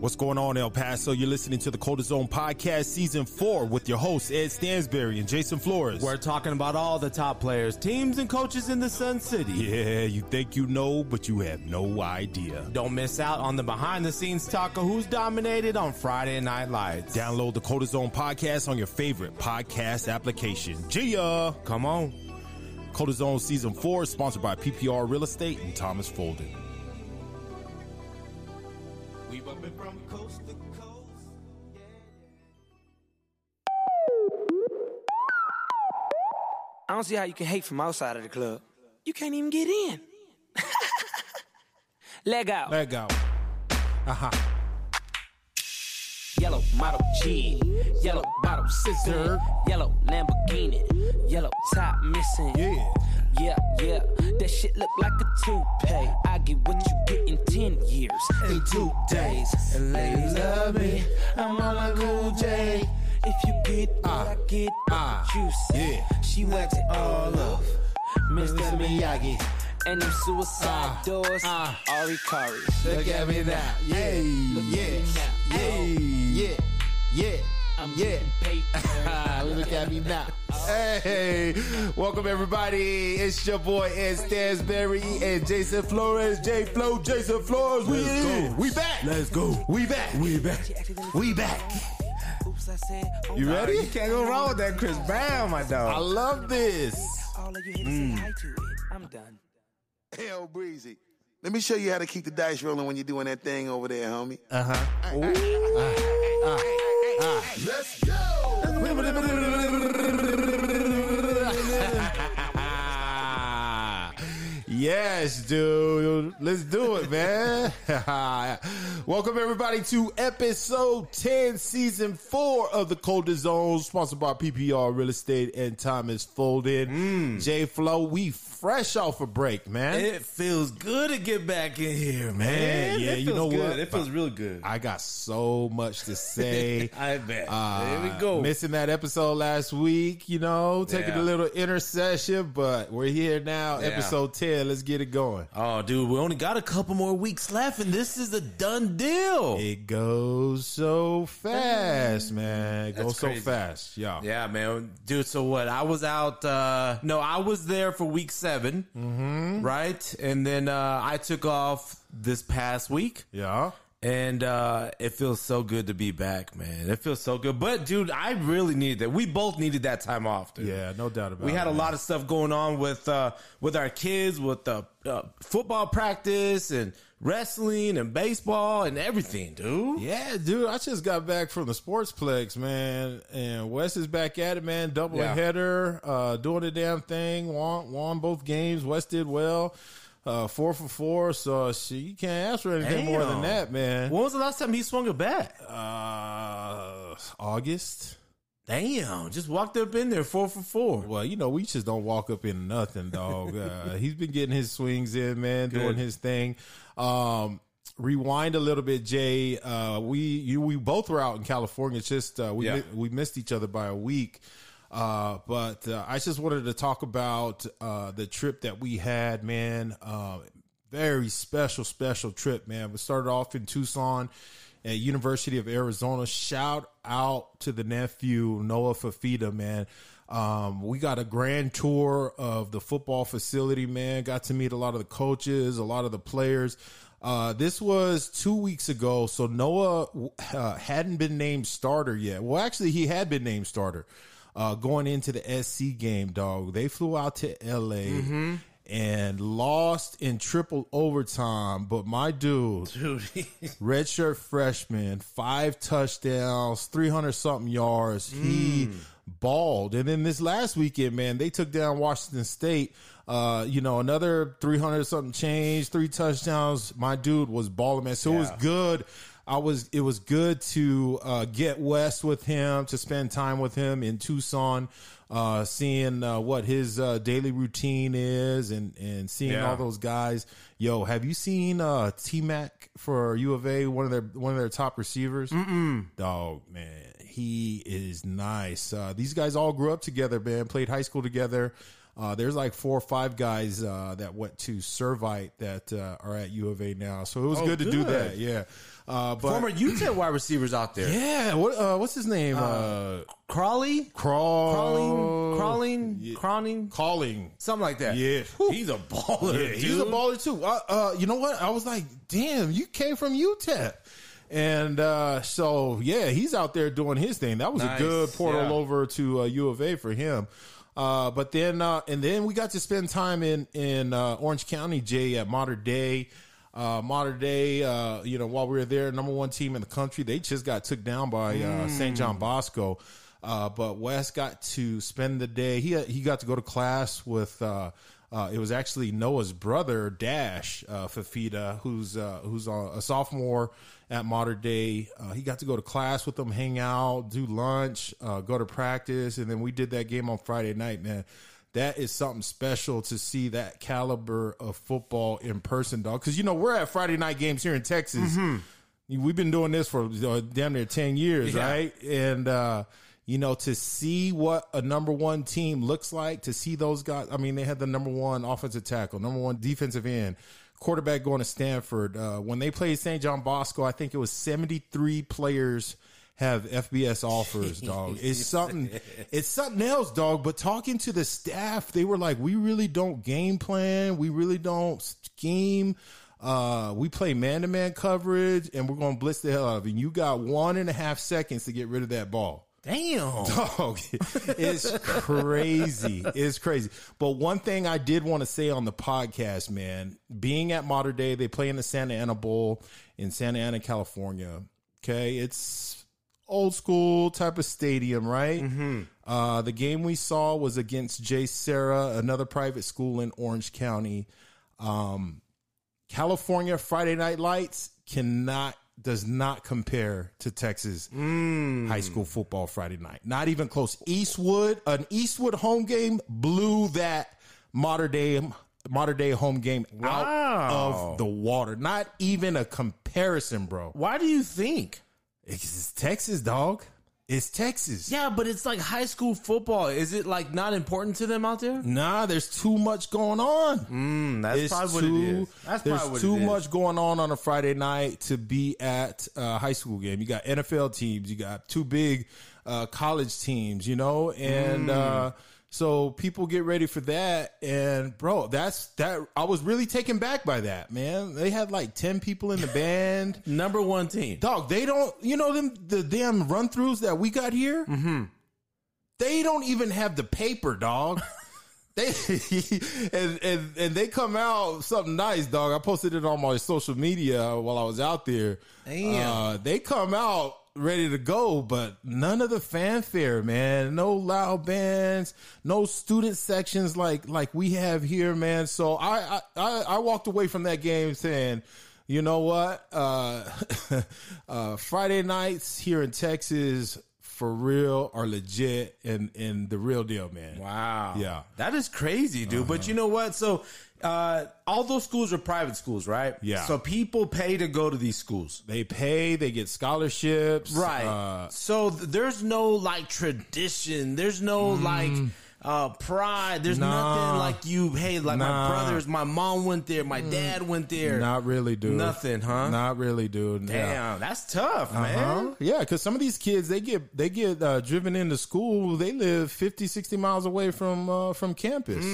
What's going on, El Paso? You're listening to the Coldest Zone Podcast Season 4 with your hosts, Ed Stansbury and Jason Flores. We're talking about all the top players, teams, and coaches in the Sun City. Yeah, you think you know, but you have no idea. Don't miss out on the behind the scenes talk of who's dominated on Friday Night Lights. Download the Coldest Zone Podcast on your favorite podcast application. Gia! Come on. Coldest Zone Season 4 is sponsored by PPR Real Estate and Thomas Folden. We from coast to coast. I don't see how you can hate from outside of the club. You can't even get in. Leg out. Let go. Uh-huh. Yellow model G. Yellow bottle scissor. Yellow Lamborghini. Yellow top missing. Yeah. Yeah, yeah. That shit look like a toupee. I get what you get in 10 years. In two days. And ladies love me. I'm on a cool J. If you get what I get, you say. yeah. She wax it all off. Mr. Miyagi. And them suicide Ah, doors. ah. Ari Kari. Look at me now. Yeah. Yeah. Yeah. Yeah. Yeah. I'm Yeah. getting paper. Look at me now. Hey, welcome everybody. It's your boy Ed Stansbury and Jason Flores. J Flow, Jason Flores. We Let's in. go. We back. Let's go. We back. We back. We back. Oops, I said, oh, You ready? You can't go wrong with that Chris Brown, my dog. I love this. All of you haters say hi to it. I'm done. Hell breezy. Let me show you how to keep the dice rolling when you're doing that thing over there, homie. Let's go. yes, dude. Let's do it, man. Welcome everybody to episode 10, season four of the Coldest Zone, sponsored by PPR Real Estate and Thomas Folden. Mm. J Flow, we fresh off a break, man. It feels good to get back in here, man. yeah, you know good. what? It feels real good. I got so much to say. I bet. Uh, there we go. Missing that episode last week, you know, taking Yeah. a little intercession, but we're here now, Yeah. episode 10. Let's get it going. Oh, dude, we only got a couple more weeks left, and this is a done deal. It goes so fast, man. It That's goes so crazy. fast. Yeah. Yeah, man, dude. So what? I was out. uh No, I was there for week 7 mm-hmm. right? And then uh I took off this past week, Yeah. And uh it feels so good to be back, man. It feels so good. But dude, I really needed that. We both needed that time off, dude. Yeah, no doubt about We it. We had a man. lot of stuff going on with uh, with our kids, with the uh, football practice and wrestling and baseball and everything, dude. Yeah, dude, I just got back from the Sportsplex, man, and Wes is back at it, man. Double Yeah. header, uh, doing the damn thing. Won, won both games. Wes did well, uh, four for four. So she, you can't ask for anything more than that, man. When was the last time he swung a bat? Uh, August. Damn, just walked up in there four for four. Well, you know, we just don't walk up in nothing, dog. Uh, he's been getting his swings in, man, doing his thing. Um, rewind a little bit, Jay. Uh, we you we both were out in California. It's just uh, we Yeah. mi- we missed each other by a week. Uh, but uh, I just wanted to talk about uh, the trip that we had, man. Uh, very special, special trip, man. We started off in Tucson at University of Arizona. Shout out to the nephew Noah Fifita, man. Um, we got a grand tour of the football facility, man. Got to meet a lot of the coaches, a lot of the players. Uh, this was two weeks ago, so Noah uh, hadn't been named starter yet. Well, actually, he had been named starter uh, going into the SC game, dog. They flew out to LA and lost in triple overtime. But my dude, Dude, redshirt freshman, five touchdowns, 300 something yards. He balled. And then this last weekend, man, they took down Washington State. Uh, you know, another 300 something change, three touchdowns. My dude was balling, man. So it was good. I was, it was good to, uh, get west with him, to spend time with him in Tucson, uh, seeing, uh, what his, uh, daily routine is and, and seeing Yeah. all those guys. Yo, have you seen, uh, T Mac for U of A, one of their, one of their top receivers? Mm-mm. Dog, man, he is nice. Uh, these guys all grew up together, man, played high school together. Uh, there's like four or five guys uh, that went to Servite that uh, are at U of A now, so it was Oh, good to do that. Yeah, uh, but Former UTEP wide receivers out there. yeah, what uh, what's his name? Uh, Crawley, Crawl, crawling, crawling, crawling, calling. something like that. Yeah. he's a baller. Yeah, he's a baller too. Uh, uh, you know what? I was like, damn, you came from UTEP. And uh, so, yeah, he's out there doing his thing. That was Nice, a good portal yeah. over to uh, U of A for him. Uh, but then, uh, and then we got to spend time in in uh, Orange County, Jay, at Mater Dei. Uh, Mater Dei, uh, you know, while we were there, number one team in the country, they just got took down by uh, St. John Bosco. Uh, but Wes got to spend the day. He he got to go to class with. Uh, it was actually Noah's brother, Dash uh, Fifita, who's uh, who's a, a sophomore at Mater Dei. Uh, he got to go to class with them, hang out, do lunch, uh, go to practice, and then we did that game on Friday night. Man, that is something special to see that caliber of football in person, dog. Because you know we're at Friday night games here in Texas. We've been doing this for uh, damn near ten years, Yeah. right? And uh, you know, to see what a number one team looks like, to see those guys. I mean, they had the number one offensive tackle, number one defensive end, quarterback going to Stanford. Uh, when they played St. John Bosco, I think it was seventy three players have FBS offers, dog. It's something. It's something else, dog. But talking to the staff, they were like, "We really don't game plan. We really don't scheme." Uh, we play man to man coverage and we're going to blitz the hell out of you. You got one and a half seconds to get rid of that ball. Damn. Dog, it's crazy. It's crazy. But one thing I did want to say on the podcast, man, being at Mater Dei, they play in the Santa Ana Bowl in Santa Ana, California. Okay. It's old school type of stadium, right? Uh, the game we saw was against JSerra, another private school in Orange County. Um, California Friday Night Lights cannot does not compare to Texas mm. high school football Friday night. Not even close. Eastwood, an Eastwood home game blew that Mater Dei Mater Dei home game out of the water. Not even a comparison, bro. Why do you think? It's Texas, dog. It's Texas. Yeah, but it's like high school football. Is it like not important to them out there? Nah, there's too much going on. Mm, that's It's probably what too, it is. That's there's probably what too it is. much going on on a Friday night to be at a high school game. You got NFL teams, you got two big uh, college teams, you know, and Mm. uh, so people get ready for that. And bro, that's that. I was really taken back by that, man. They had like ten people in the band. Number one team. Dog, they don't. You know them the damn run throughs that we got here. Mm-hmm. They don't even have the paper, dog. they and, and and they come out something nice, dog. I posted it on my social media while I was out there. Damn. Uh, they come out ready to go, but none of the fanfare, man. No loud bands, no student sections like like we have here, man. So I I I, walked away from that game saying. You know what? Uh, uh, Friday nights here in Texas, for real, are legit and and the real deal, man. Wow. Yeah. Uh-huh. That is crazy, dude. But you know what? So, uh, all those schools are private schools, right? Yeah. So people pay to go to these schools. They pay, they get scholarships, Right. Uh, so th- there's no like tradition. There's no like uh pride. There's Mm. Nah. nothing like you, hey, like my Nah. Mm. brothers, my mom went there, my dad went there. not really, dude. Nothing, huh? Not really, dude. Damn, Yeah. that's tough, man. Uh-huh. Yeah, because some of these kids they get they get uh, driven into school. They live 50, 60 miles away from uh, from campus.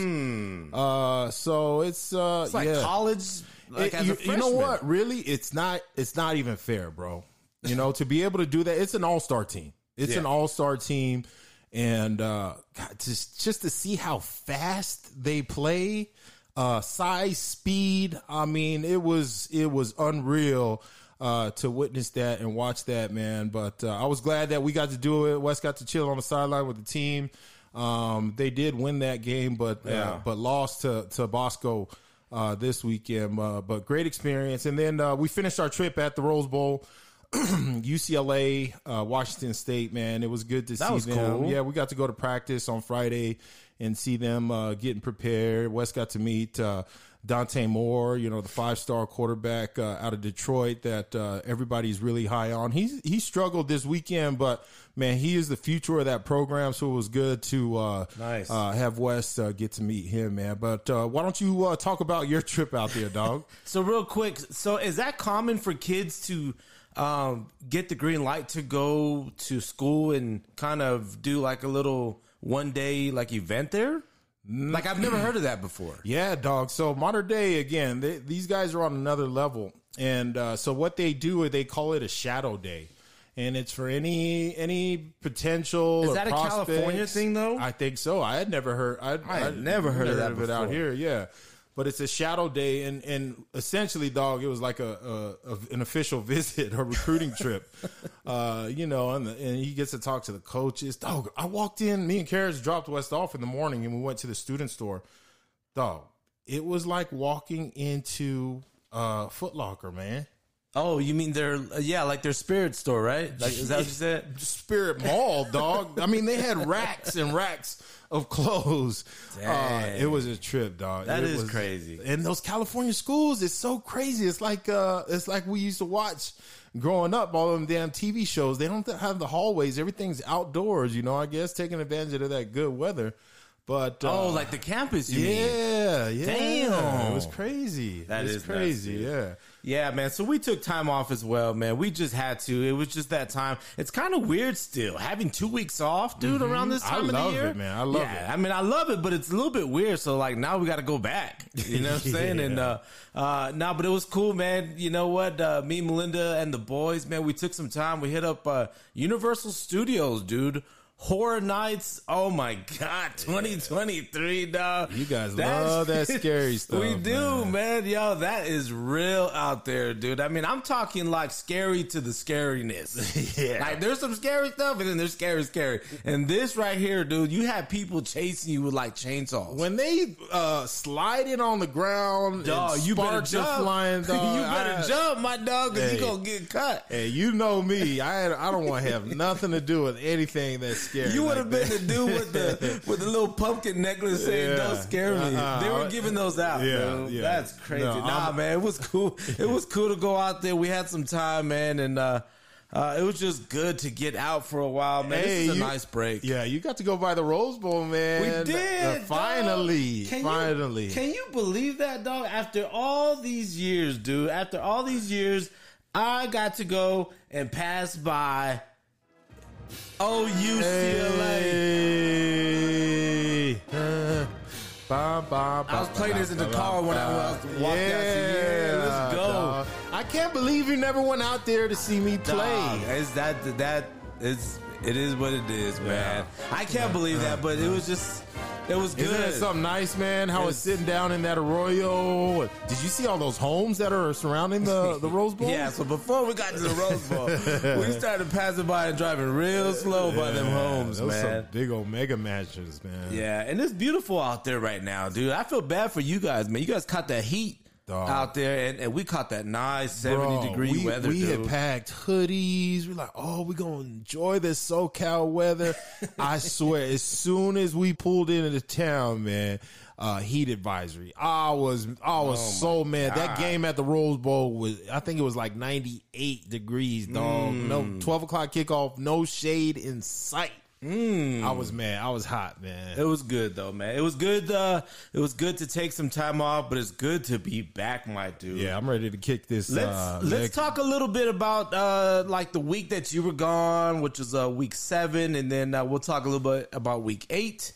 Uh, so it's uh. It's like yeah. college. Like It- as you, you know what? Really, it's not. It's not even fair, bro. You know, to be able to do that, it's an all star team. It's Yeah. an all star team, and uh, God, just just to see how fast they play, uh, size, speed. I mean, it was it was unreal. Uh, to witness that and watch that, man. But uh, I was glad that we got to do it. West got to chill on the sideline with the team. Um, they did win that game, but uh, Yeah. but lost to to Bosco uh, this weekend. Uh, but great experience. And then uh, we finished our trip at the Rose Bowl. UCLA, uh, Washington State, man, it was good to see was them. cool. Yeah, we got to go to practice on Friday and see them uh, getting prepared. Wes got to meet uh, Dante Moore, you know, the five star quarterback uh, out of Detroit that uh, everybody's really high on. He's he struggled this weekend, but man, he is the future of that program. So it was good to uh, Nice. uh, have Wes uh, get to meet him, man. But uh, why don't you uh, talk about your trip out there, dog? So real quick, so is that common for kids to um, get the green light to go to school and kind of do like a little one day like event there? Like I've never heard of that before. Yeah, dog. So Mater Dei again, they, these guys are on another level, and uh, so what they do is they call it a shadow day, and it's for any any potential. Is that a California thing, though? I think so. I had never heard. I, I had never heard of that it out before. here. Yeah. But it's a shadow day, and, and essentially, dog, it was like a, a, a an official visit, a recruiting trip, uh, you know. And, the, and he gets to talk to the coaches. Dog, I walked in. Me and Karras dropped West off in the morning, and we went to the student store dog, it was like walking into uh Foot Locker, man. Oh, you mean their yeah, like their spirit store, right? Like is that what you said? Spirit Mall, dog. I mean, they had racks and racks of clothes. Uh, it was a trip, dog. That It is was- crazy. And those California schools, it's so crazy. It's like uh it's like we used to watch growing up all them damn TV shows. They don't have the hallways. Everything's outdoors, you know, I guess taking advantage of that good weather. But uh, Oh, like the campus, you mean? yeah, yeah. Damn. It was crazy. That is crazy, yeah. Yeah, man. So we took time off as well, man. We just had to. It was just that time. It's kind of weird still having two weeks off, dude. Around this Mm-hmm. I time of love the year, it, man. I love yeah, it. I mean, I love it, but it's a little bit weird. So like now we got to go back. You know what I'm saying? And uh, uh, nah, but it was cool, man. You know what? Uh, me, Melinda, and the boys, man. We took some time. We hit up uh, Universal Studios, dude. Horror Nights. Oh my God, 2023, dog. You guys love that scary stuff, We do, man. man. Yo, that is real out there, dude. I mean, I'm talking like scary to the scariness. Yeah. Like there's some scary stuff and then there's scary, scary. And this right here, dude, you have people chasing you with like chainsaws. When they uh sliding on the ground, dog, you better jump. flying, dog. you better I- jump, my dog, because you Hey. gonna get cut. Hey, you know me. I I don't want to have nothing to do with anything that's You would like have been that. the dude with the with the little pumpkin necklace saying Yeah. "Don't scare me." Uh-uh. They were giving those out. Yeah, yeah. that's crazy. No, nah, I'm- man, it was cool. It was cool to go out there. We had some time, man, and uh, uh, it was just good to get out for a while, man. Hey, this is a you- nice break. Yeah, you got to go by the Rose Bowl, man. We Uh, did. finally. Can finally. You, can you believe that, dog? After all these years, dude. After all these years, I got to go and pass by. Oh, UCLA. Hey. Uh, ba, I was playing this in the car when I was walked out. Yeah, let's go. dog. I can't believe you never went out there to see me play. Dog, Is that that is it is what it is, man. I can't believe that, but it was just it was good. Isn't that something nice, man? How it's Yes. sitting down in that arroyo. Did you see all those homes that are surrounding the, the Rose Bowl? Yeah, so before we got to the Rose Bowl, we started passing by and driving real slow by them homes, Those some big old mega matches, man. Yeah, and it's beautiful out there right now, dude. I feel bad for you guys, man. You guys caught that heat Dog. out there, and, and we caught that nice seventy Bro, degree we, weather. We dude. had packed hoodies. We're like, oh, we're gonna enjoy this SoCal weather. I swear, as soon as we pulled into the town, man, uh, heat advisory. I was, I was so mad. That Oh game at the Rose Bowl was, I think it was like ninety eight degrees, dog. Mm. No twelve o'clock kickoff, no shade in sight. Mm. I was mad. I was hot, man. It was good though, man. It was good. Uh, it was good to take some time off, but it's good to be back, my dude. yeah, I'm ready to kick this. Let's uh, let's leg- talk a little bit about uh, like the week that you were gone, which is uh, week seven, and then uh, we'll talk a little bit about week eight,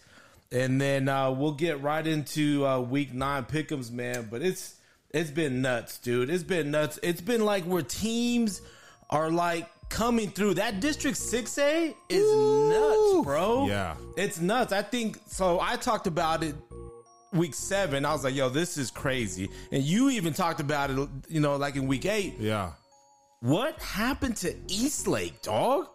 and then uh, we'll get right into uh, week nine pickums, man. But it's it's been nuts, dude. It's been nuts. It's been like where teams are like coming through. That District Six A is nuts, bro. Yeah. it's nuts. I think so. I talked about it week seven, I was like, yo, this is crazy. And you even talked about it, you know, like in week eight. yeah. What happened to Eastlake, dog?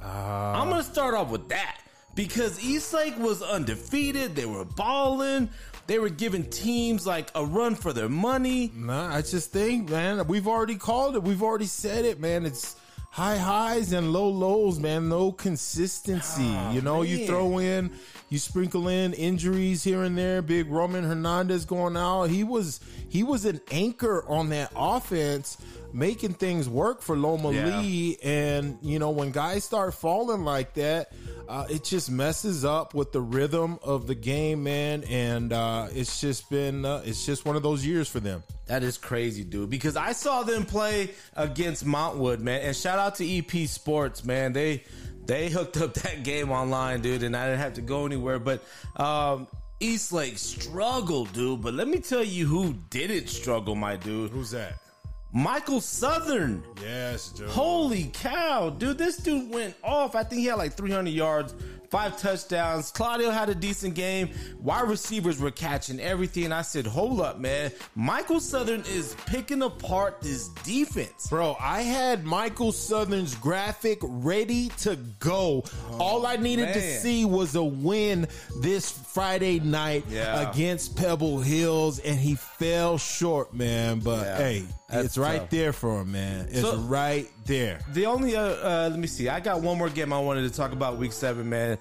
Uh, I'm going to start off with that because Eastlake was undefeated. They were balling. They were giving teams like a run for their money. Nah, I just think, man, we've already called it. We've already said it, man. It's high highs and low lows, man. No consistency. Ah, you know, you throw in, you sprinkle in injuries here and there. Big Roman Hernandez going out. He was he was an anchor on that offense, making things work for Loma Yeah. Lee. And you know, when guys start falling like that, uh, it just messes up with the rhythm of the game, man. And uh, it's just been uh, it's just one of those years for them. That is crazy, dude. Because I saw them play against Montwood, man. And shout out to EP Sports, man. They they hooked up that game online, dude, and I didn't have to go anywhere. But um, Eastlake struggled, dude. But let me tell you who didn't struggle, my dude. Who's that? Michael Southern. Yes, Joe. Holy cow, dude! This dude went off. I think he had like 300 yards, five touchdowns. Claudio had a decent game. Wide receivers were catching everything. I said, "Hold up, man! Michael Southern is picking apart this defense." Bro, I had Michael Southern's graphic ready to go. Oh, All I needed to see was a win this Friday night Yeah. against Pebble Hills, and he fell short, man. But Yeah. hey, it's right tough. there for him, man. It's So- right there. The only uh, uh let me see. I got one more game I wanted to talk about week seven, man.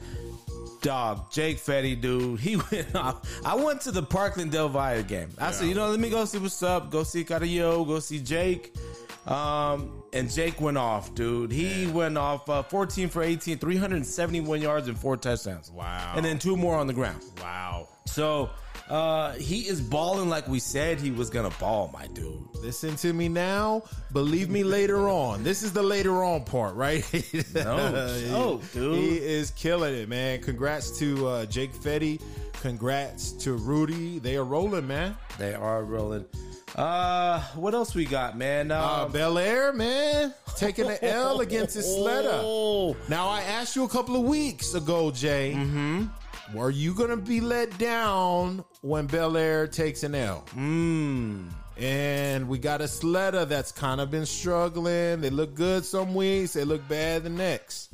Dog, Jake Fetty, dude, he went off. I went to the Parkland Del Valle game. I said, you know, let me go see what's up. Go see Carrillo. Go see Jake. Um, and Jake went off, dude. He went off uh, 14 for 18, 371 yards and four touchdowns. Wow. And then two more on the ground. Wow. So uh, he is balling like we said he was gonna ball, my dude. Listen to me now. Believe me later on. This is the later on part, right? No joke, dude. He is killing it, man. Congrats to uh, Jake Fetty. Congrats to Rudy. They are rolling, man. They are rolling. Uh, what else we got, man? Uh, Um, Bel Air, man, taking the L against his Sleda. Oh. Now, I asked you a couple of weeks ago, Jay, Mm-hmm. Were you going to be let down when Bel Air takes an L? Mm. And we got Ysleta that's kind of been struggling. They look good some weeks, they look bad the next.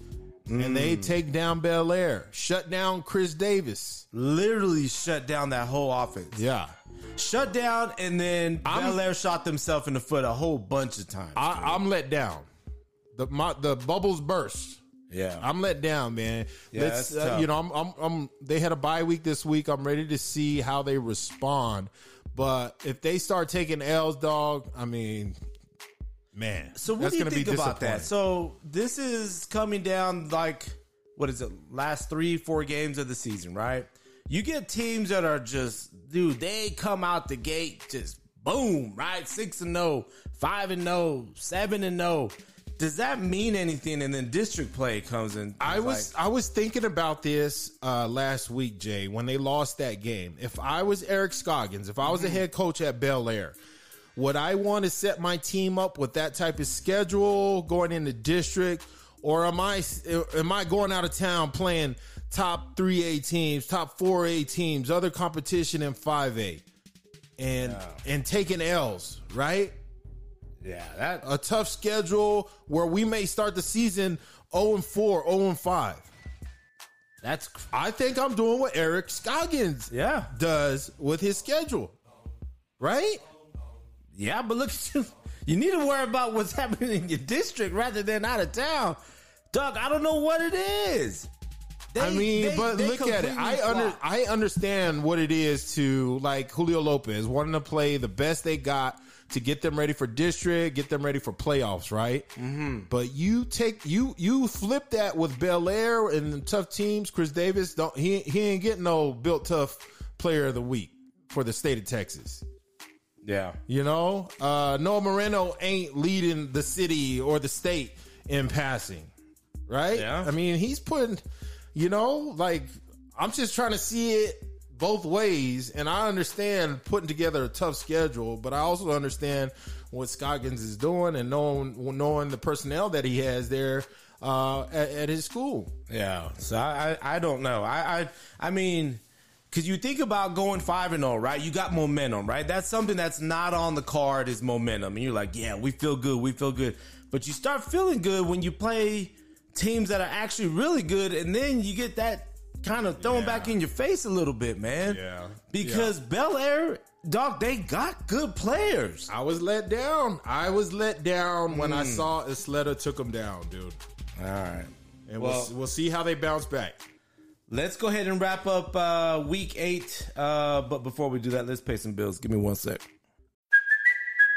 And they Mm. take down Bel Air, shut down Chris Davis. literally shut down that whole offense. Yeah. Shut down, and then I'm- Bel Air shot themselves in the foot a whole bunch of times. I, I'm let down. The my, the bubbles burst. Yeah, I'm let down, man. Yeah, Let's, that's uh, tough. you know, I'm, I'm, I'm. They had a bye week this week. I'm ready to see how they respond. But if they start taking L's, dog, I mean, man. So what that's do you think about that? So this is coming down like what is it? Last three, four games of the season, right? You get teams that are just, dude, they come out the gate just boom, right? Six and no, five and no, seven and no. Does that mean anything? And then district play comes in. I was I was thinking about this uh, last week, Jay, when they lost that game. If I was Eric Scoggins, if I was a head coach at Bel Air, would I want to set my team up with that type of schedule going into district, or am I am I going out of town playing top three A teams, top four A teams, other competition in five A, and and taking L's, right? Yeah, that a tough schedule where we may start the season 0 and 4, 0 and 5. that's I think I'm doing what Eric Scoggins yeah, does with his schedule. Right? yeah. But look. You need to worry about what's happening in your district rather than out of town. Doug, I don't know what it is. They- I mean, they- but they look at it. I under. I understand what it is to like Julio Lopez wanting to play the best they got to get them ready for district, get them ready for playoffs, right? Mm-hmm. But you take you you flip that with Bel Air and the tough teams. Chris Davis don't he he ain't getting no built tough player of the week for the state of Texas. Yeah. You know, uh, Noah Moreno ain't leading the city or the state in passing, right? Yeah. I mean, he's putting, you know, like I'm just trying to see it both ways, and I understand putting together a tough schedule, but I also understand what Scoggins is doing and knowing knowing the personnel that he has there uh, at, at his school. Yeah. So I, I, I don't know. I, I, I mean, because you think about going five and zero, right? You got momentum, right? That's something that's not on the card is momentum, and you're like, yeah, we feel good, we feel good. But you start feeling good when you play teams that are actually really good, and then you get that kind of thrown Yeah. back in your face a little bit, man. Yeah. Because Bel Air dog, they got good players. I was let down. I was let down when Hmm. I saw Ysleta took them down, dude. All right. And Well- we'll we'll see how they bounce back. Let's go ahead and wrap up uh, week eight. Uh, but before we do that, let's pay some bills. Give me one sec.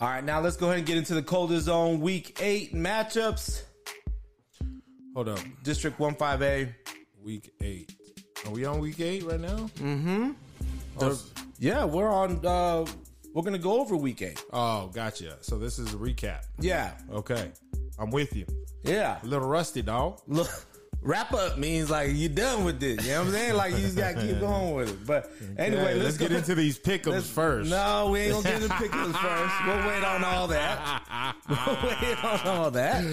All right, now let's go ahead and get into the coldest zone week eight matchups. Hold up. District 15A. Week eight. Are we on week eight right now? The- yeah, we're on. Uh, we're gonna go over week eight. Oh, gotcha. So this is a recap. Yeah, Okay. I'm with you. yeah. A little rusty, dog. Look, wrap up means like you're done with this. You know what I'm saying? Like you just gotta keep going with it. But anyway, Hey, let's, let's go- get into these pick'ems let's- first. No, we ain't gonna get into pickles first. We'll wait on all that. We'll wait on all that.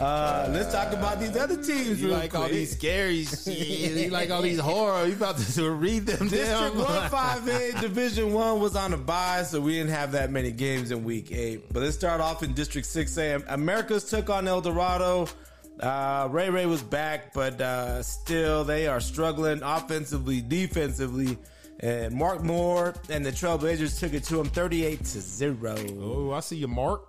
Uh, let's talk about these other teams. You like all these scary shit. You like all these horror. You about to read them District down. One Five A Division One was on a bye, so we didn't have that many games in Week Eight. But let's start off in District Six A. Americas took on El Dorado. Uh, Ray Ray was back, but uh, still they are struggling offensively, defensively. And Mark Moore and the Trailblazers took it to him, thirty-eight to zero. Oh, I see you, Mark.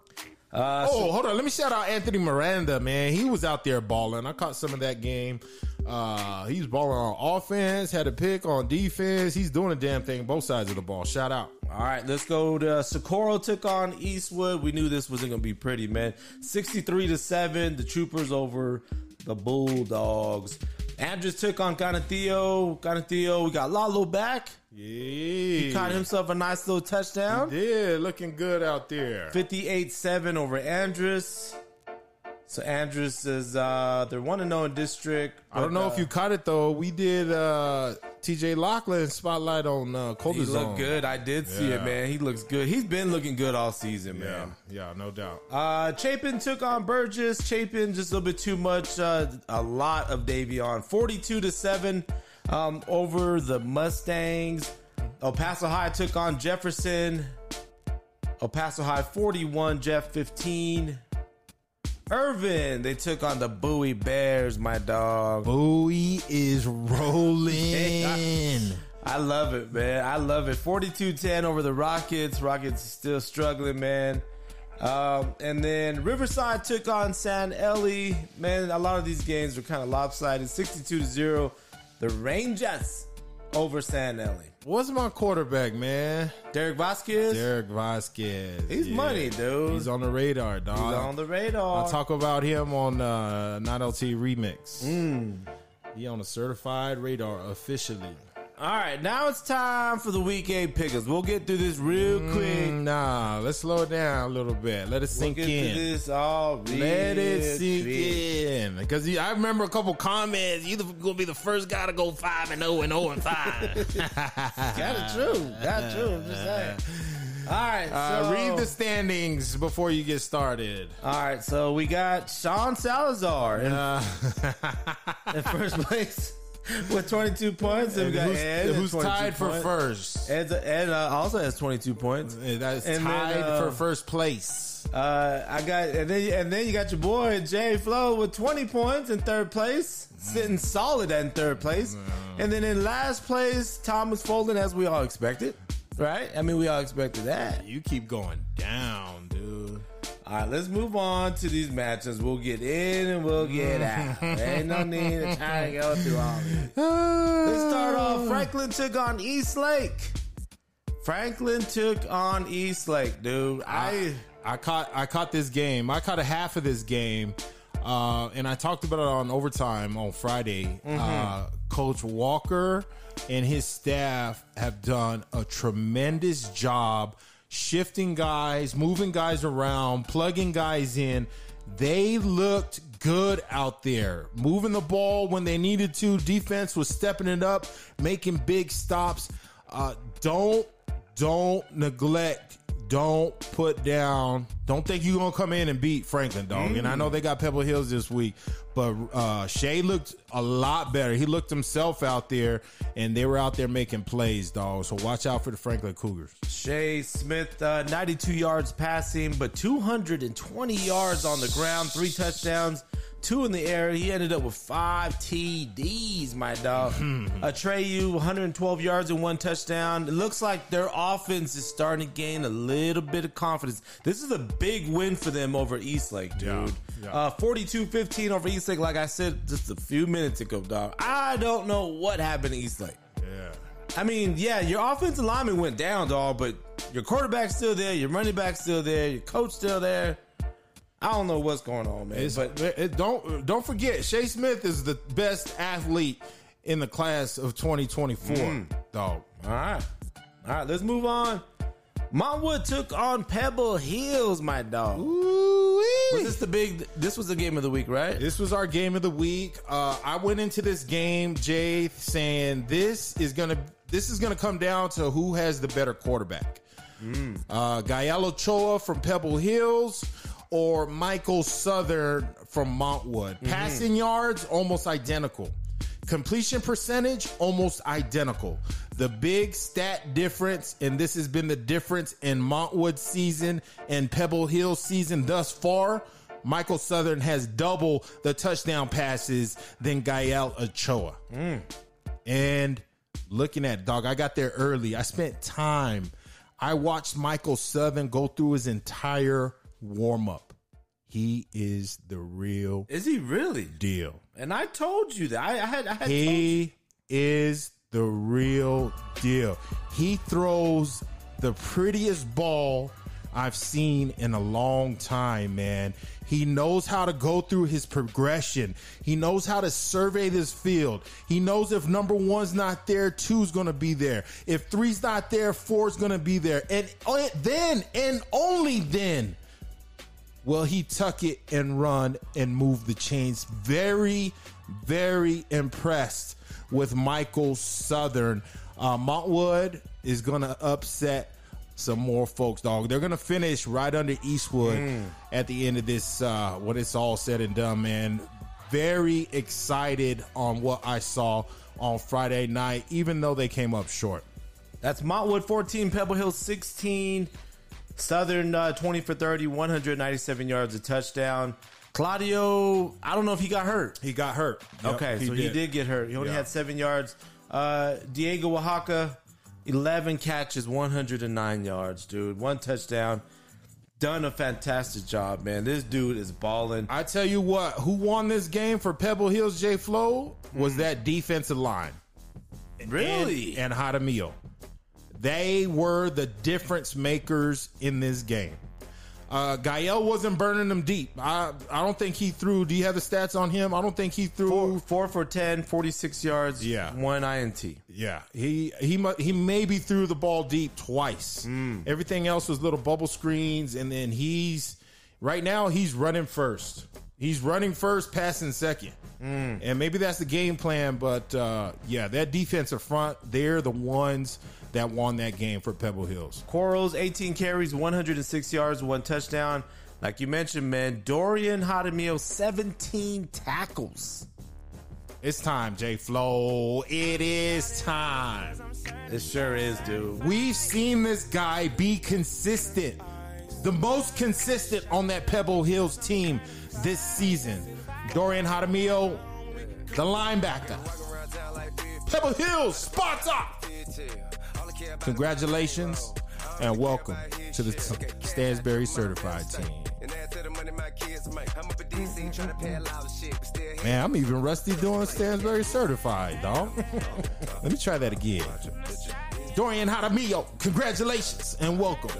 Uh, Oh, hold on. Let me shout out Anthony Miranda, man. He was out there balling. I caught some of that game. Uh, he was balling on offense, had a pick on defense. He's doing a damn thing both sides of the ball. Shout out. All right, let's go to Socorro took on Eastwood. We knew this wasn't going to be pretty, man. 63 to 7, the Troopers over the Bulldogs. Andress took on Canutillo. Canutillo, we got Lalo back. Yeah. He caught himself a nice little touchdown. Yeah, looking good out there. 58 7 over Andress. So Andress is, uh, they're 1 0 in district. I don't know uh, if you caught it though. We did uh TJ Lachlan spotlight on uh He Colder looked good. I did see it, man. He looks good. He's been looking good all season, man. Yeah, yeah, no doubt. Uh, Chapin took on Burgess. Chapin just a little bit too much. Uh, a lot of Davion. 42 to 7 um, over the Mustangs. El Paso High took on Jefferson. El Paso High 41, Jeff 15. Irvin, they took on the Bowie Bears, my dog. Bowie is rolling. I love it, man. I love it. 42-10 over the Rockets. Rockets still struggling, man. Um, and then Riverside took on San Eli. Man, a lot of these games were kind of lopsided. 62 to 0. The Rangers over San Eli. What's my quarterback, man? Derek Vasquez. Derek Vasquez. He's money, dude. He's on the radar, dog. He's on the radar. I'll talk about him on uh, Not LT Remix. Mm. He on a certified radar officially. All right, now it's time for the week eight pickers. We'll get through this real quick. Mm, nah, let's slow it down a little bit. Let it We'll sink get in. this all Let it sink quick. in. Because I remember a couple comments. You gonna be the first guy to go five and zero and zero and five. That's true. That's true. I'm just saying. All right, so Uh, read the standings before you get started. All right, so we got Sean Salazar in, Uh, in first place with 22 points. And we got who's Ed who's 22 tied for points. first? Ed, Ed uh, also has 22 points. Uh, That's And then, tied uh, for first place. Uh, I got and then and then you got your boy Jay Flo with 20 points in third place, sitting solid in third place. And then in last place, Thomas Folden, as we all expected. Right? I mean, we all expected that. You keep going down, dude. All right, let's move on to these matches. We'll get in and we'll get out. Ain't no need to try to go through all this. Let's start off. Franklin took on East Lake. Franklin took on East Lake, dude. I I caught I caught this game. I caught a half of this game, uh, and I talked about it on overtime on Friday. Uh, Coach Walker and his staff have done a tremendous job shifting guys, moving guys around, plugging guys in. They looked good out there, moving the ball when they needed to. Defense was stepping it up, making big stops. Uh, don't don't neglect don't put down don't think you're gonna come in and beat franklin dog. And i know they got pebble hills this week but uh shay looked a lot better. He looked himself out there and they were out there making plays dog. So watch out for the franklin cougars. Shay Smith, uh, 92 yards passing, but 220 yards on the ground, three touchdowns, two in the air. He ended up with five TDs, my dog. Atreyu, 112 yards and one touchdown. It looks like their offense is starting to gain a little bit of confidence. This is a big win for them over Eastlake, dude. Yeah, yeah. Uh, 42-15 over Eastlake, like I said just a few minutes ago, dog. I don't know what happened to Eastlake. yeah I mean, yeah, your offensive lineman went down, dog, but your quarterback's still there, your running back's still there, your coach still there. I don't know what's going on, man. It's, but it, don't don't forget Shay Smith is the best athlete in the class of 2024 dog all right, all right, let's move on. Montwood took on Pebble Hills, my dog. Was this the big? This was the game of the week, right? This was our game of the week. Uh, I went into this game, Jay, saying this is gonna this is gonna come down to who has the better quarterback. Uh, Gael Ochoa from Pebble Hills or Michael Southern from Montwood. Mm-hmm. Passing yards almost identical. Completion percentage almost identical. The big stat difference, and this has been the difference in Montwood season and Pebble Hill season thus far. Michael Southern has double the touchdown passes than Gael Ochoa. Mm. And looking at dog, I got there early. I spent time. I watched Michael Southern go through his entire warm up. He is the real Is he really? deal. And I told you that. I, I had. I had. He is the real deal. He throws the prettiest ball I've seen in a long time, man. He knows how to go through his progression. He knows how to survey this field. He knows if number one's not there, two's gonna be there. If three's not there, four's gonna be there. And then, and only then, will he tuck it and run and move the chains. Very, very impressed with Michael Southern. Uh, Montwood is going to upset some more folks, dog. They're going to finish right under Eastwood at the end of this, uh, when it's all said and done, man. Very excited on what I saw on Friday night, even though they came up short. That's Montwood 14, Pebble Hill 16, Southern uh, 20 for 30, 197 yards, a touchdown. Claudio, I don't know if he got hurt. He got hurt. Yep, Okay, so he did get hurt. He only Yeah. had seven yards. Uh, Diego Oaxaca, 11 catches, 109 yards, dude. One touchdown. Done a fantastic job, man. This dude is balling. I tell you what, who won this game for Pebble Hills J Flow was that defensive line. Really? And, and Jaramillo. They were the difference makers in this game. Uh, Gael wasn't burning them deep. I I don't think he threw. Do you have the stats on him? I don't think he threw. Four, four for 10, 46 yards, Yeah. one INT. Yeah, he he he maybe threw the ball deep twice. Everything else was little bubble screens, and then he's right now he's running first. He's running first, passing second, and maybe that's the game plan. But uh, yeah, that defensive front, they're the ones that won that game for Pebble Hills. Corals, 18 carries, 106 yards, one touchdown. Like you mentioned, man, Dorian Jaramillo, 17 tackles. It's time, J Flow. It is time. It sure is, dude. We've seen this guy be consistent, the most consistent on that Pebble Hills team this season. Dorian Jaramillo, the linebacker. Pebble Hills, Sparta! Congratulations and welcome to the Stansbury certified team. Man, I'm even rusty doing Stansbury certified, dog. Let me try that again. Dorian Jaramillo, congratulations and welcome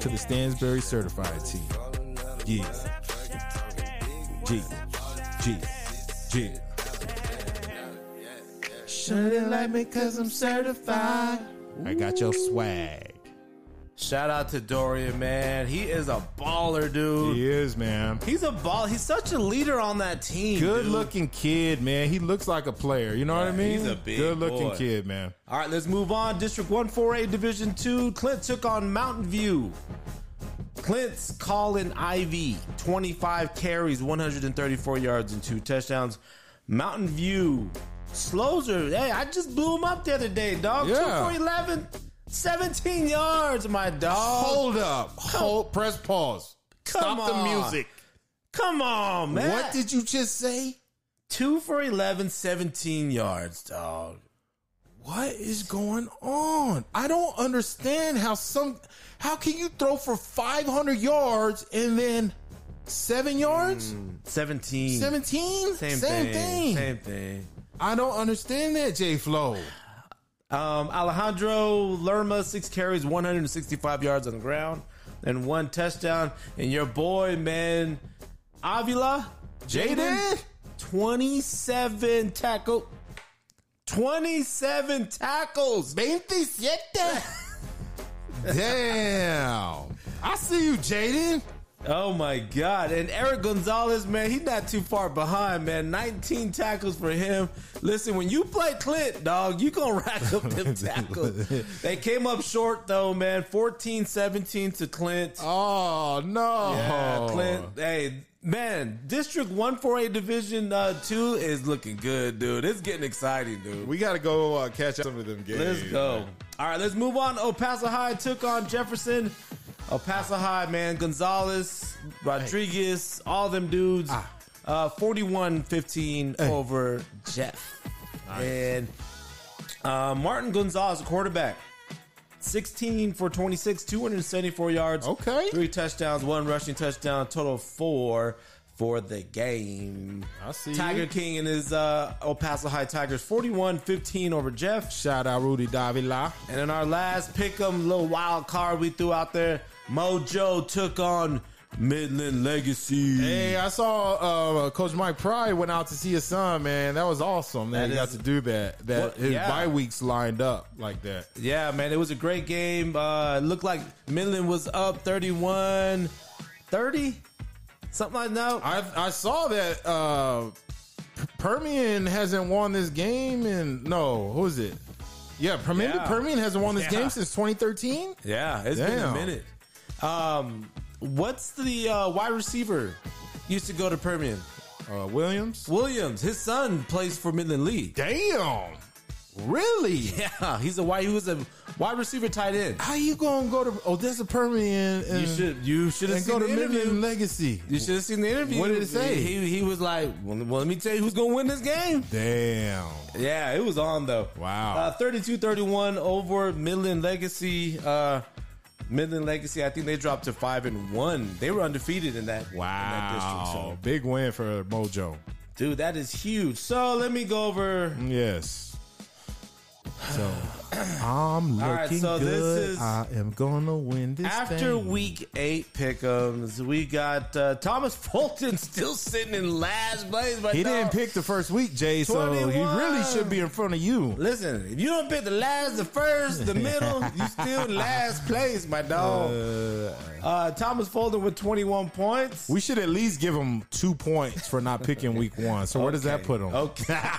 to the Stansbury Certified Team. Yeah. G. G. G. Shouldn't like me cause I'm certified. I got your swag. Shout out to Dorian, man. He is a baller, dude. He is, man. He's a ball. He's such a leader on that team. Good dude. looking kid, man. He looks like a player. You know what I mean? he's a big Good looking boy. kid, man. All right, let's move on. District One Four A Division 2. Clint took on Mountain View. Clint's Colin Ivy, 25 carries, 134 yards, and two touchdowns. Mountain View slows her. Hey, I just blew him up the other day, dog. Yeah. 2 for 11, 17 yards, my dog. Hold up. Hold. Press pause. Come Stop the on. music. Come on, man. What did you just say? 2 for 11, 17 yards, dog. What is going on? I don't understand how some. How can you throw for 500 yards and then seven yards? Mm, 17. 17? Same, Same thing. thing. Same thing. I don't understand that, J Flow. Um, Alejandro Lerma, six carries, 165 yards on the ground, and one touchdown. And your boy, man, Avila, Jaden? 27 tackle. 27 tackles. 27. Damn. I see you, Jaden. Oh my God. And Eric Gonzalez, man, he's not too far behind, man. 19 tackles for him. Listen, when you play Clint, dog, you gonna rack up them tackles. they came up short though, man. 14-17 to Clint. Oh, no. Yeah, Clint. Hey, man, District 148 Division uh, 2 is looking good, dude. It's getting exciting, dude. We got to go uh, catch up some of them games. Let's go. All right, let's move on. El Paso High took on Jefferson. El Paso High, man. Gonzalez, Rodriguez, all them dudes. Uh, 41-15 over Jeff. And uh, Martin Gonzalez, quarterback. 16 for 26, 274 yards. Okay. Three touchdowns, one rushing touchdown, total of four for the game. I see Tiger you. King and his uh, El Paso High Tigers 41 15 over Jeff. Shout out Rudy Davila. And in our last pick 'em little wild card we threw out there, Mojo took on Midland Legacy. Hey, I saw uh, Coach Mike Pride went out to see his son, man. That was awesome. That, That he got to do that. That Well, his yeah. bye weeks lined up like that. Yeah, man, it was a great game. Uh, looked like Midland was up 31 30, something like that. I I saw that uh, Permian hasn't won this game and no, who is it? Yeah, Permian, Yeah. Permian hasn't won this Yeah. game since 2013. Yeah, it's been a minute. Um, what's the uh, wide receiver used to go to Permian? Uh, Williams. Williams. His son plays for Midland Lee. Damn, really? Yeah, he's a wide. He was a wide receiver tight end. How you gonna go to Odessa Permian and, You should you should have seen go to the interview. Midland Legacy? You should have seen the interview. What did it say? He, he was like, well, well, let me tell you who's to win this game. Damn. Yeah, it was on, though. Wow. Uh, 32-31 over Midland Legacy. Uh, Midland Legacy, I think they dropped to 5 and 1. They were undefeated in that, in that district. Wow. So, Big win for Mojo. dude, that is huge. So let me go over. Yes. So I'm looking right, so good. this is- I am gonna win this. After thing. week eight pickums, we got uh, Thomas Fulton still sitting in last place. But he dog. didn't pick the first week, Jay, so he really should be in front of you. Listen, if you don't pick the last, the first, the middle, you still in last place, my dog. Uh, Thomas Folden with 21 points. We should at least give him two points for not picking week one. So where does that put him? Okay.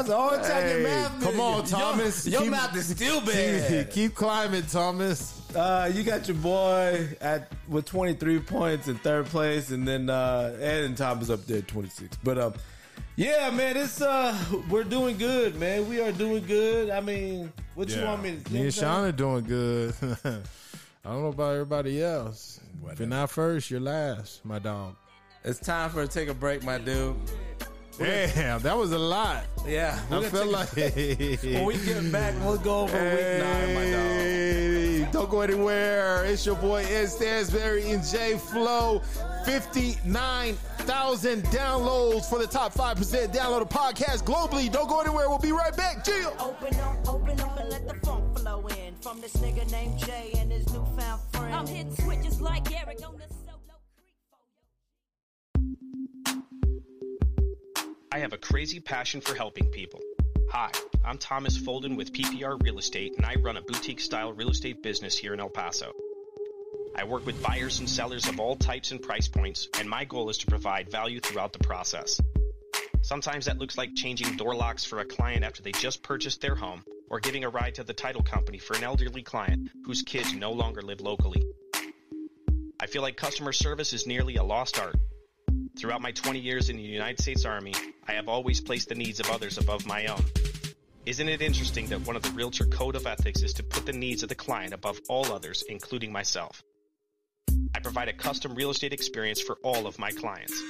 That's all it takes Hey, math. come on, Thomas. Your, Keep- math is still Keep, bad. keep climbing, Thomas. Uh, you got your boy at with 23 points in third place, and then uh, and Thomas up there at 26. But um, yeah, man, it's uh, we're doing good, man. We are doing good. I mean, what you want me to? Me and Sean are doing good. I don't know about everybody else. If you're not first, you're last, my dog. It's time for to take a break, my dude. Damn, that was a lot. Yeah, I we're feel like when we get back, we'll go over week nine, my dog. Don't go anywhere. It's your boy Ed Stansbury and J Flow. 59,000 downloads for the top 5% download a podcast globally. Don't go anywhere. We'll be right back. Chill. Open up, open up and let the funk flow in from this nigga named Jay and his newfound friend. I'm hitting switches like Eric on the I have a crazy passion for helping people. Hi, I'm Thomas Folden with PPR Real Estate, and I run a boutique style real estate business here in El Paso. I work with buyers and sellers of all types and price points, and my goal is to provide value throughout the process. Sometimes that looks like changing door locks for a client after they just purchased their home, or giving a ride to the title company for an elderly client whose kids no longer live locally. I feel like customer service is nearly a lost art. Throughout my 20 years in the United States Army, I have always placed the needs of others above my own. Isn't it interesting that one of the Realtor Code of Ethics is to put the needs of the client above all others, including myself? I provide a custom real estate experience for all of my clients.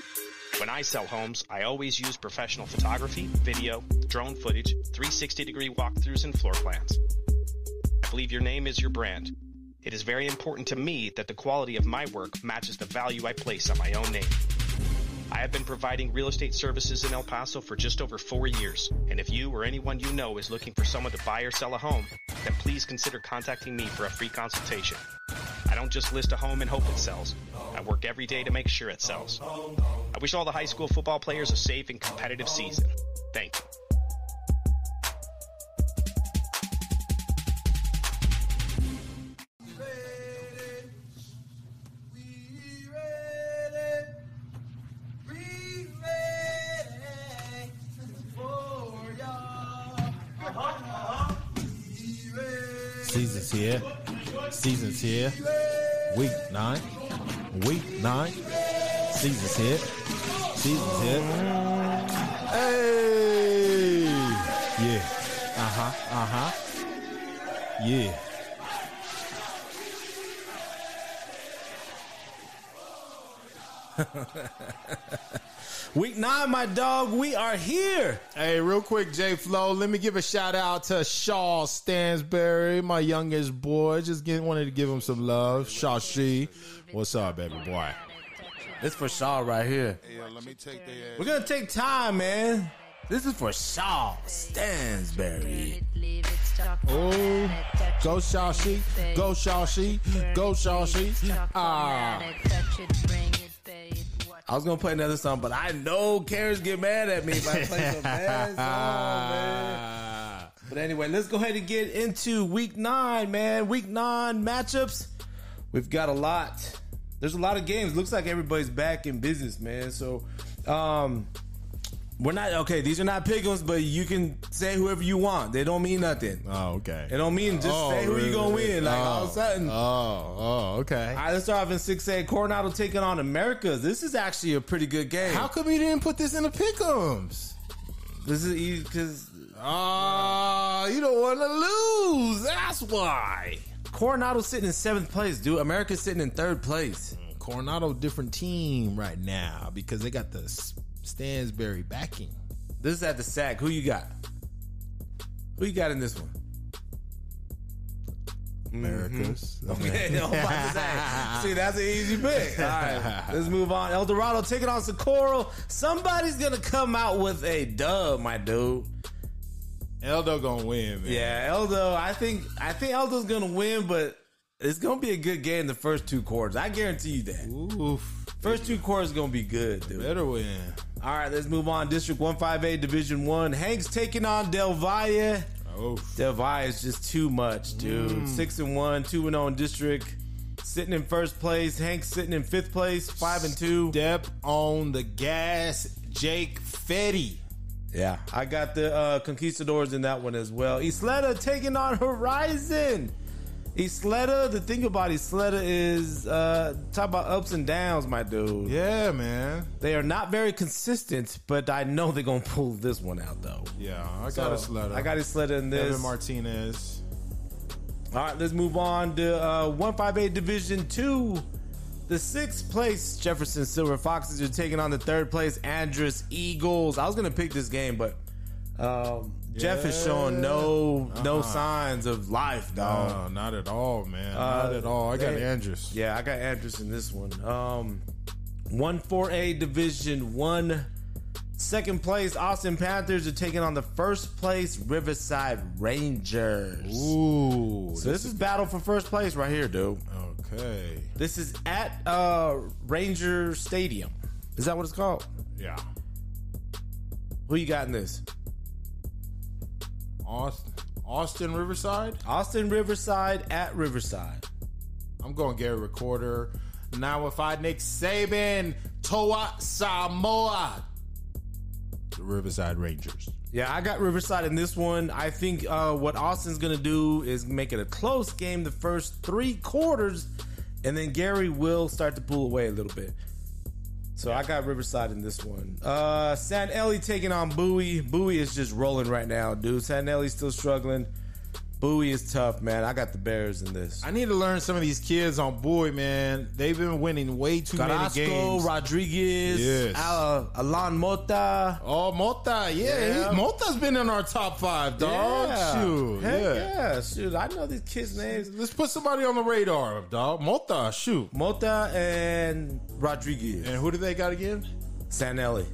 When I sell homes, I always use professional photography, video, drone footage, 360 degree walkthroughs, and floor plans. I believe your name is your brand. It is very important to me that the quality of my work matches the value I place on my own name. I have been providing real estate services in El Paso for just over four years, and if you or anyone you know is looking for someone to buy or sell a home, then please consider contacting me for a free consultation. I don't just list a home and hope it sells. I work every day to make sure it sells. I wish all the high school football players a safe and competitive season. Thank you. Here. Season's here. Week nine. Week nine. Season's here. Season's here. Hey. Yeah. Uh huh. Uh huh. Yeah. Week nine, my dog, we are here. Hey, real quick, J Flow. Let me give a shout out to Shaw Stansbury, my youngest boy. Just get, wanted to give him some love. Shaw She. What's up, baby boy? This for Shaw right here. Yeah, let me take their We're gonna take time, man. This is for Shaw Stansbury. Oh, go Shaw She. Go Shaw She. Go Shaw She. Ah. I was gonna play another song, but I know Karens get mad at me if I play some bad song, man. But anyway, let's go ahead and get into week nine, man. Week nine matchups. We've got a lot. There's a lot of games. Looks like everybody's back in business, man. So, um, we're not okay. These are not pickums, but you can say whoever you want. They don't mean nothing. Oh, okay. It don't mean just say who you gonna win. Like all of a sudden. Oh, oh, okay. All right, let's start off in 6A. Coronado taking on Americas. This is actually a pretty good game. How come you didn't put this in the pickums? This is because Ah, you don't want to lose. That's why. Coronado sitting in seventh place, dude. America's sitting in third place. Coronado different team right now because they got the Stansbury backing. This is at the sack. Who you got? Who you got in this one? Americas. Mm-hmm. Okay, no, I'm about to say. See, that's an easy pick. All right, let's move on. El Dorado taking on Socorro. Somebody's gonna come out with a dub, my dude. Eldo gonna win, man. Yeah, Eldo. I think I think Eldo's gonna win, but it's gonna be a good game the first two quarters. I guarantee you that. Oof. First two quarters gonna be good, dude. Better win. All right, let's move on. District 158, Division 1. Hank's taking on Del Valle. Oh, Del Valle is just too much, dude. 6 and 1, 2 and 0 in district. Sitting in first place. Hank's sitting in fifth place, 5 and 2. step on the gas, Jake Fetty. Yeah, I got the uh, Conquistadors in that one as well. Ysleta taking on Horizon. Ysleta, the thing about Ysleta is, uh, talk about ups and downs, my dude. Yeah, man. They are not very consistent, but I know they're going to pull this one out, though. Yeah, I got So, a Slater. I got Ysleta in this. Evan Martinez. All right, let's move on to uh, 158 Division 2. The sixth place Jefferson Silver Foxes are taking on the third place Andress Eagles. I was going to pick this game, but um, Jeff is showing no no signs of life, dog. No, not at all, man. Uh, not at all. I got they- Andress. Yeah, I got Andress in this one. Um, one four A Division One, second place Austin Panthers are taking on the first place Riverside Rangers. Ooh. So this is battle for first place right here, dude. Okay. This is at uh Ranger Stadium. Is that what it's called? Yeah. Who you got in this? Austin, Austin Riverside. Austin Riverside at Riverside. I'm going Gary Recorder. Now if I Nick Saban, Toa Samoa. The Riverside Rangers. Yeah, I got Riverside in this one. I think uh, what Austin's going to do is make it a close game the first three quarters, and then Gary will start to pull away a little bit. So I got Riverside in this one. Uh, San taking on Bowie. Bowie is just rolling right now, dude. San still struggling. Bowie is tough, man. I got the Bears in this. I need to learn some of these kids on boy, man. They've been winning way too many Carrasco, games. Rodriguez, Yes. Al- Alan Mota. Oh, Mota, yeah, Yeah. He, Mota's been in our top five, dog. Yeah. Shoot, Heck yeah. yeah. Shoot, I know these kids' names. Let's put somebody on the radar, dog. Mota, shoot. Mota and Rodriguez. And who do they got again? Sanelli.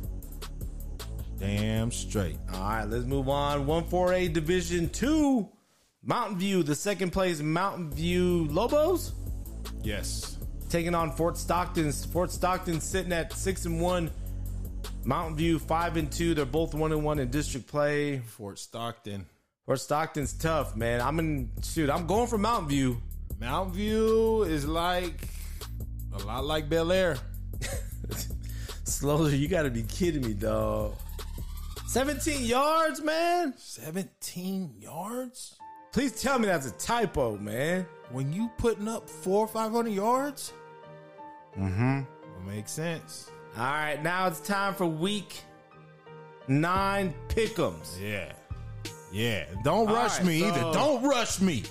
Damn straight. All right, let's move on. 148 Division 2. Mountain View, the second place Mountain View Lobos Yes. taking on Fort Stockton. Fort Stockton sitting at 6 and 1. Mountain View 5 and 2. They're both 1 and 1 in district play. Fort Stockton. Fort Stockton's tough, man. I'm in shoot, I'm going for Mountain View. Mountain View is like a lot like Bel Air. Slowly, you got to be kidding me, dog. 17 yards, man. 17 yards? Please tell me that's a typo, man. When you putting up four or five hundred yards? Mm-hmm. It makes sense. All right, now it's time for week nine pickums. Yeah. Yeah. Don't All rush right, me so- either. Don't rush me.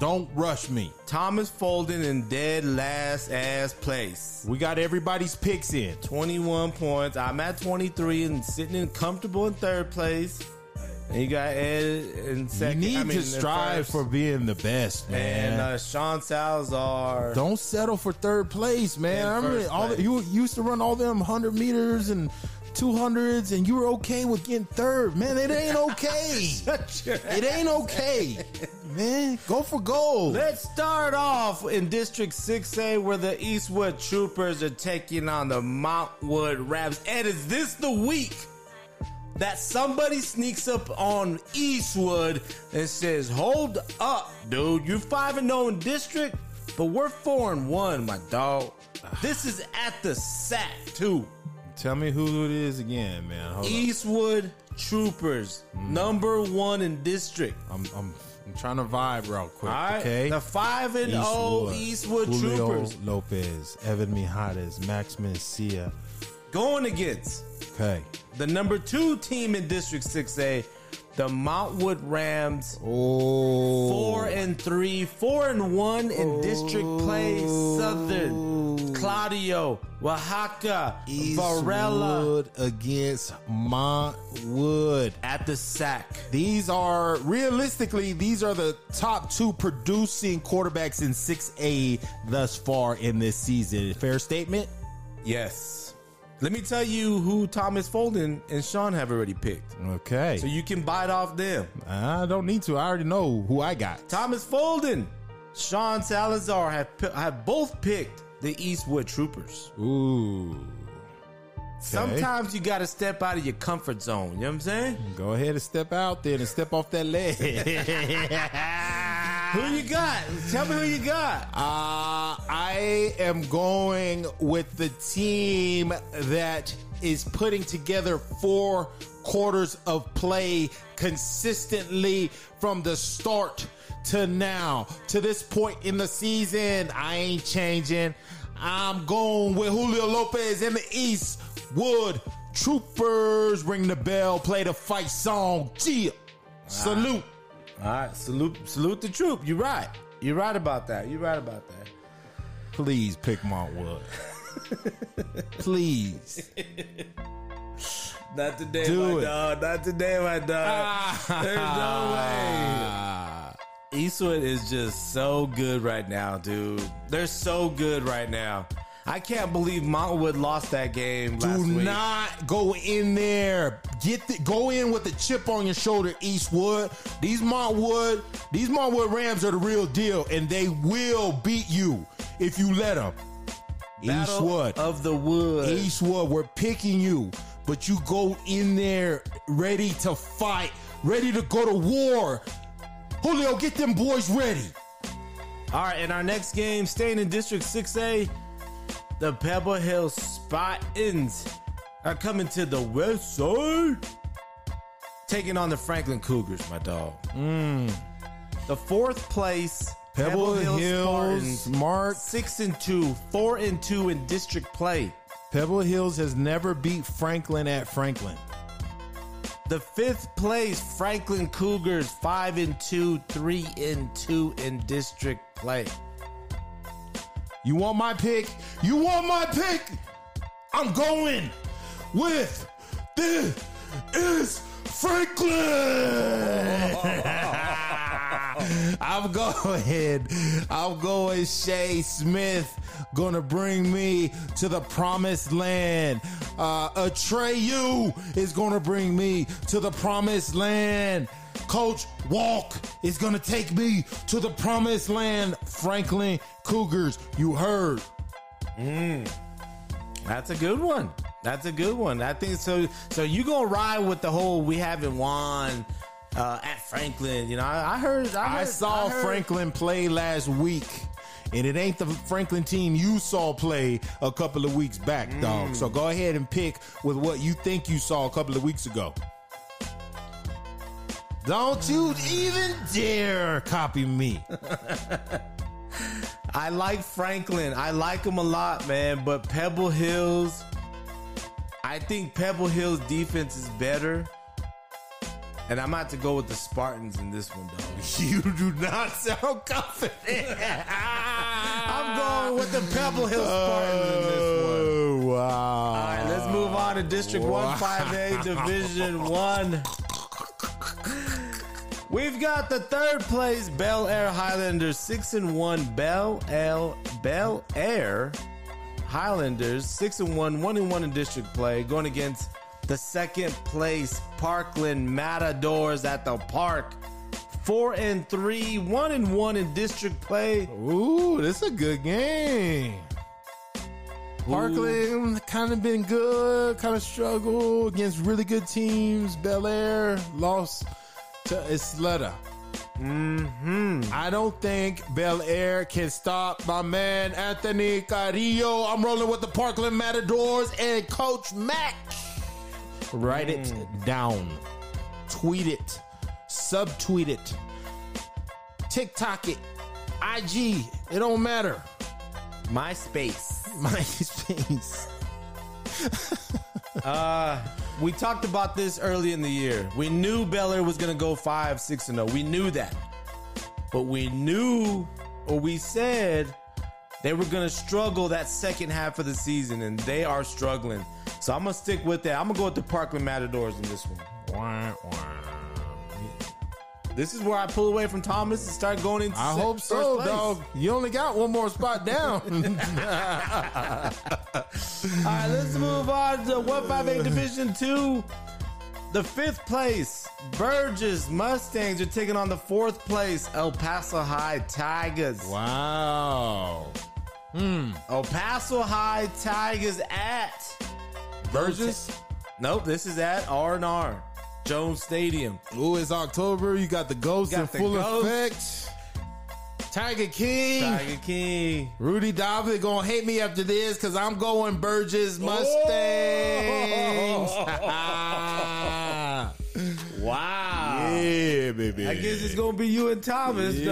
Don't rush me. Thomas Folden in dead last ass place. We got everybody's picks in. 21 points. I'm at 23 and sitting in comfortable in third place. And you got Ed in You need I mean, to strive for being the best, man. And uh, Sean Salazar. Don't settle for third place, man. I remember all the, you used to run all them hundred meters and two hundreds, and you were okay with getting third. Man, it ain't okay. it ain't okay, man. Go for gold. Let's start off in District 6A where the Eastwood Troopers are taking on the Montwood Rams And is this the week that somebody sneaks up on Eastwood and says, Hold up, dude, you're 5 and 0 in district, but we're 4 and 1, my dog. This is at the sack, too. Tell me who it is again, man. Hold. Eastwood Troopers, mm. number one in district. I'm, I'm I'm trying to vibe real quick. All right, Okay. the 5 and 0 Eastwood Julio Troopers. Lopez, Evan Mijares, Max Mencia. going against Okay. The number two team in District 6A, the Montwood Rams. Oh. Four and three, four and one in district play. Southern, oh. Claudio, Oaxaca, Varela against Montwood. at the sack. These are realistically, these are the top two producing quarterbacks in 6A thus far in this season. Fair statement? Yes. Let me tell you who Thomas Folden and Sean have already picked. Okay. So you can bite off them. I don't need to. I already know who I got. Thomas Folden, Sean Salazar have, have both picked the Eastwood Troopers. Ooh. Sometimes you got to step out of your comfort zone. You know what I'm saying? Go ahead and step out there and step off that leg. Who you got? Tell me who you got. Uh, I am going with the team that is putting together four quarters of play consistently from the start to now. To this point in the season, I ain't changing. I'm going with Julio Lopez in the East Wood Troopers. Ring the bell, play the fight song. Gia. Salute. All right, salute, salute the troop. You're right. You're right about that. You're right about that. Please pick Montwood. Please. Not today, Do my it. dog. Not today, my dog. Ah. There's no way. Eastwood is just so good right now, dude. They're so good right now. I can't believe Montwood lost that game last Do week. not go in there. Get the, go in with a chip on your shoulder, Eastwood. These Montwood, these Montwood Rams are the real deal, and they will beat you if you let them. Battle Eastwood, of the Wood. Eastwood, we're picking you, but you go in there ready to fight, ready to go to war. Julio, get them boys ready. All right, in our next game, staying in District 6A, the Pebble Hill Spartans are coming to the west side, taking on the Franklin Cougars, my dog. The fourth place Hmm. Pebble, Hills, Spartans, Mark. six and two, four and two in district play. Pebble Hills has never beat Franklin at Franklin. The fifth place Franklin Cougars, five and two, three and two in district play. You want my pick? You want my pick? I'm going with this is Franklin. I'm going. I'm going. Shay Smith gonna bring me to the promised land. Uh, Atreyu is gonna bring me to the promised land. Coach Walk is gonna take me to the promised land. Franklin Cougars, you heard. That's a good one. That's a good one. I think so. So you gonna ride with the whole we haven't won uh, at Franklin? You know, I, I heard. I, I saw I heard- Franklin play last week, and it ain't the Franklin team you saw play a couple of weeks back, dog. Mm. So go ahead and pick with what you think you saw a couple of weeks ago. Don't you even dare copy me. I like Franklin. I like him a lot, man. But Pebble Hills, I think Pebble Hills defense is better. And I'm about to go with the Spartans in this one, dog. You do not sound confident. I'm going with the Pebble Hills Spartans in this oh, one. Oh wow! All right, let's move on to District Wow. 158, Division 1. We've got the third place Bel Air Highlanders 6 and 1 Bel L Bel Air Highlanders 6 and 1 1 and 1 in district play going against the second place Parkland Matadors at the park 4 and 3 1 and 1 in district play Ooh, this is a good game. Parkland kind of been good, kind of struggled against really good teams. Bel Air lost to Ysleta. Mm-hmm. I don't think Bel Air can stop my man Anthony Carrillo. I'm rolling with the Parkland Matadors and Coach Mac. Write it down, tweet it, subtweet it, TikTok it, IG. It don't matter. MySpace MySpace. Uh, we talked about this early in the year. We knew Bel Air was going to go 5 6 and 0. We knew that. But we knew, or we said, they were going to struggle that second half of the season, and they are struggling. So I'm going to stick with that. I'm going to go with the Parkland Matadors in this one. This is where I pull away from Thomas and start going into I hope so, place. dog. You only got one more spot down. All right, let's move on to 158 Division 2. The fifth place, Burgess Mustangs are taking on the fourth place, El Paso High Tigers. wow. Hmm. El Paso High Tigers at Burgess? Nope, this is at R&R, Jones Stadium. Ooh, it's October. You got the ghost Got in the full Ghost. effect. Tiger King. Tiger King. Rudy David gonna hate me after this because I'm going Burgess oh! Mustangs. Wow. yeah, baby. I guess it's going to be you and Thomas, though.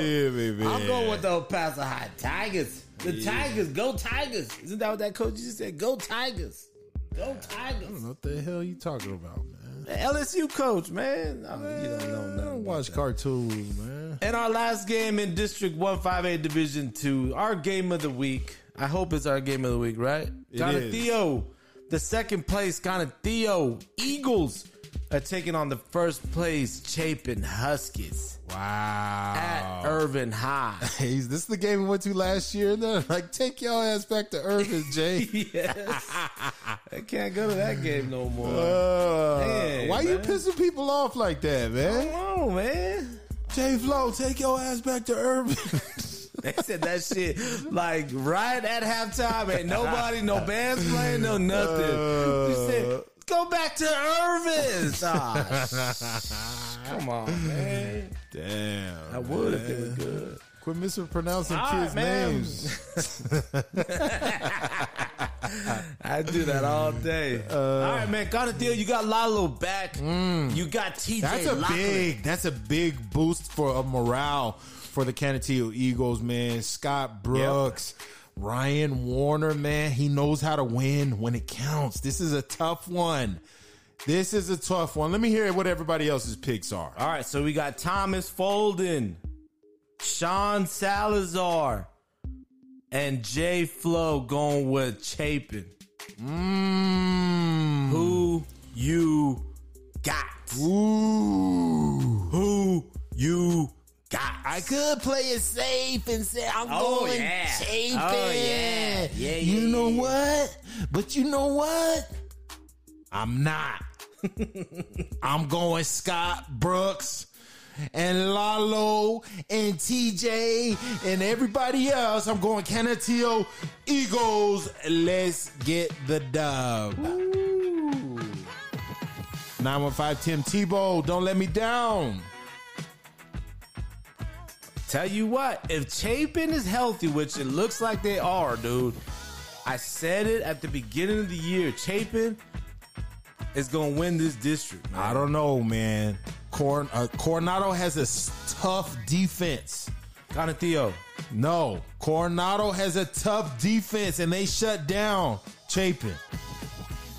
yeah, dog. baby. I'm going with the El Paso High Tigers. The Tigers, go Tigers. Isn't that what that coach just said? Go Tigers. Go Tigers. I don't know what the hell you talking about, man? LSU coach, man. I mean, you don't know I nothing. don't watch cartoons, man. And our last game in District One Five A Division 2, our game of the week. I hope it's our game of the week, right? It. Theo. The second place, kind of Theo Eagles are taking on the first place Chapin Huskies Wow. at Irvin High. Hey, this is the game we went to last year. Like, take your ass back to Irvin, Jay. yes. I can't go to that game no more. Uh, why you pissing people off like that, man? Come on, man. Jay Flo, take your ass back to Irvin. They said that shit like right at halftime. Ain't nobody, no bands playing, no nothing. They said, go back to Irvin's. Ah, come on, man. Damn. I would if it was good. Quit mispronouncing All kids' right, names. I do that all day. all right, man. Got a deal. You got Lalo back. You got TJ. That's a big. That's a big boost for a morale for the Canutillo Eagles, man. Scott Brooks, Ryan Warner, man. He knows how to win when it counts. This is a tough one. This is a tough one. Let me hear what everybody else's picks are. All right, so we got Thomas Folden, Sean Salazar, and Jay Flo going with Chapin. Mmm. Who you got? Ooh. Who you got? I could play it safe and say I'm Oh, going yeah. Chapin. Oh, yeah. Yeah, You yeah, know yeah. what? But you know what? I'm not. I'm going Scott Brooks and Lalo and TJ and everybody else. I'm going Canutillo Eagles. Let's get the dub. 915 Tim Tebow, don't let me down. Tell you what, if Chapin is healthy, which it looks like they are, dude, I said it at the beginning of the year. Chapin is going to win this district. Man. I don't know, man. Cor- uh, Coronado has a tough defense. Canutillo. No, Coronado has a tough defense, and they shut down Chapin.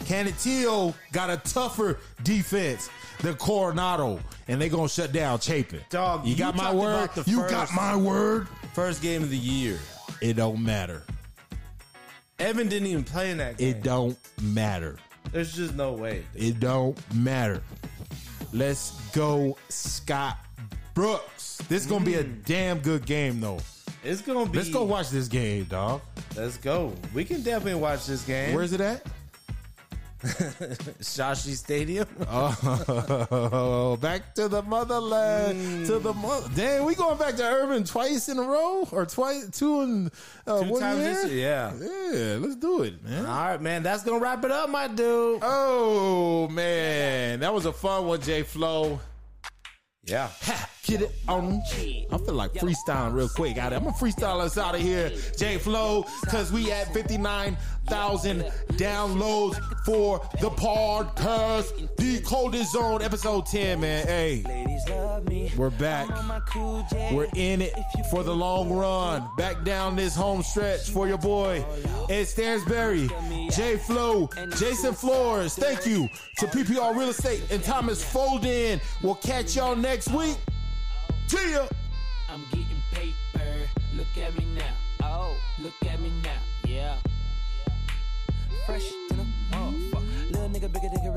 Canutillo got a tougher defense than Coronado, and they gonna shut down Chapin. Dog, you you got my word. You first- got my word. First game of the year. It don't matter. Evan didn't even play in that game. It don't matter. There's just no way. It don't matter. Let's go, Scott Brooks. This is gonna be a mm. damn good game, though. It's going to be. Let's go watch this game, dog. Let's go. We can definitely watch this game. Where's it at? Shashi Stadium? Oh, back to the motherland, to the mother. Damn, we going back to Urban twice in a row, or twice, two in uh, Two one times year? this year, yeah. Yeah, let's do it, man. All right, man. That's going to wrap it up, my dude. Oh man, that was a fun one, J Flow. Yeah. Get it on. I feel like freestyling real quick. I'm gonna freestyle us out of here, J Flow, cause we at 59,000 downloads for the podcast. The coldest zone, episode 10, man. Hey, Ladies love me. we're back. I'm my cool J. We're in it for the long run. Back down this home stretch for your boy, Ed Stansbury, J Flow, Jason Flores. Thank you to PPR Real Estate and Thomas Folden. We'll catch y'all next week. See ya. I'm getting paper. Look at me now. Oh, look at me now. Yeah. Fresh to the motherfucker. Little nigga, bigger than I'm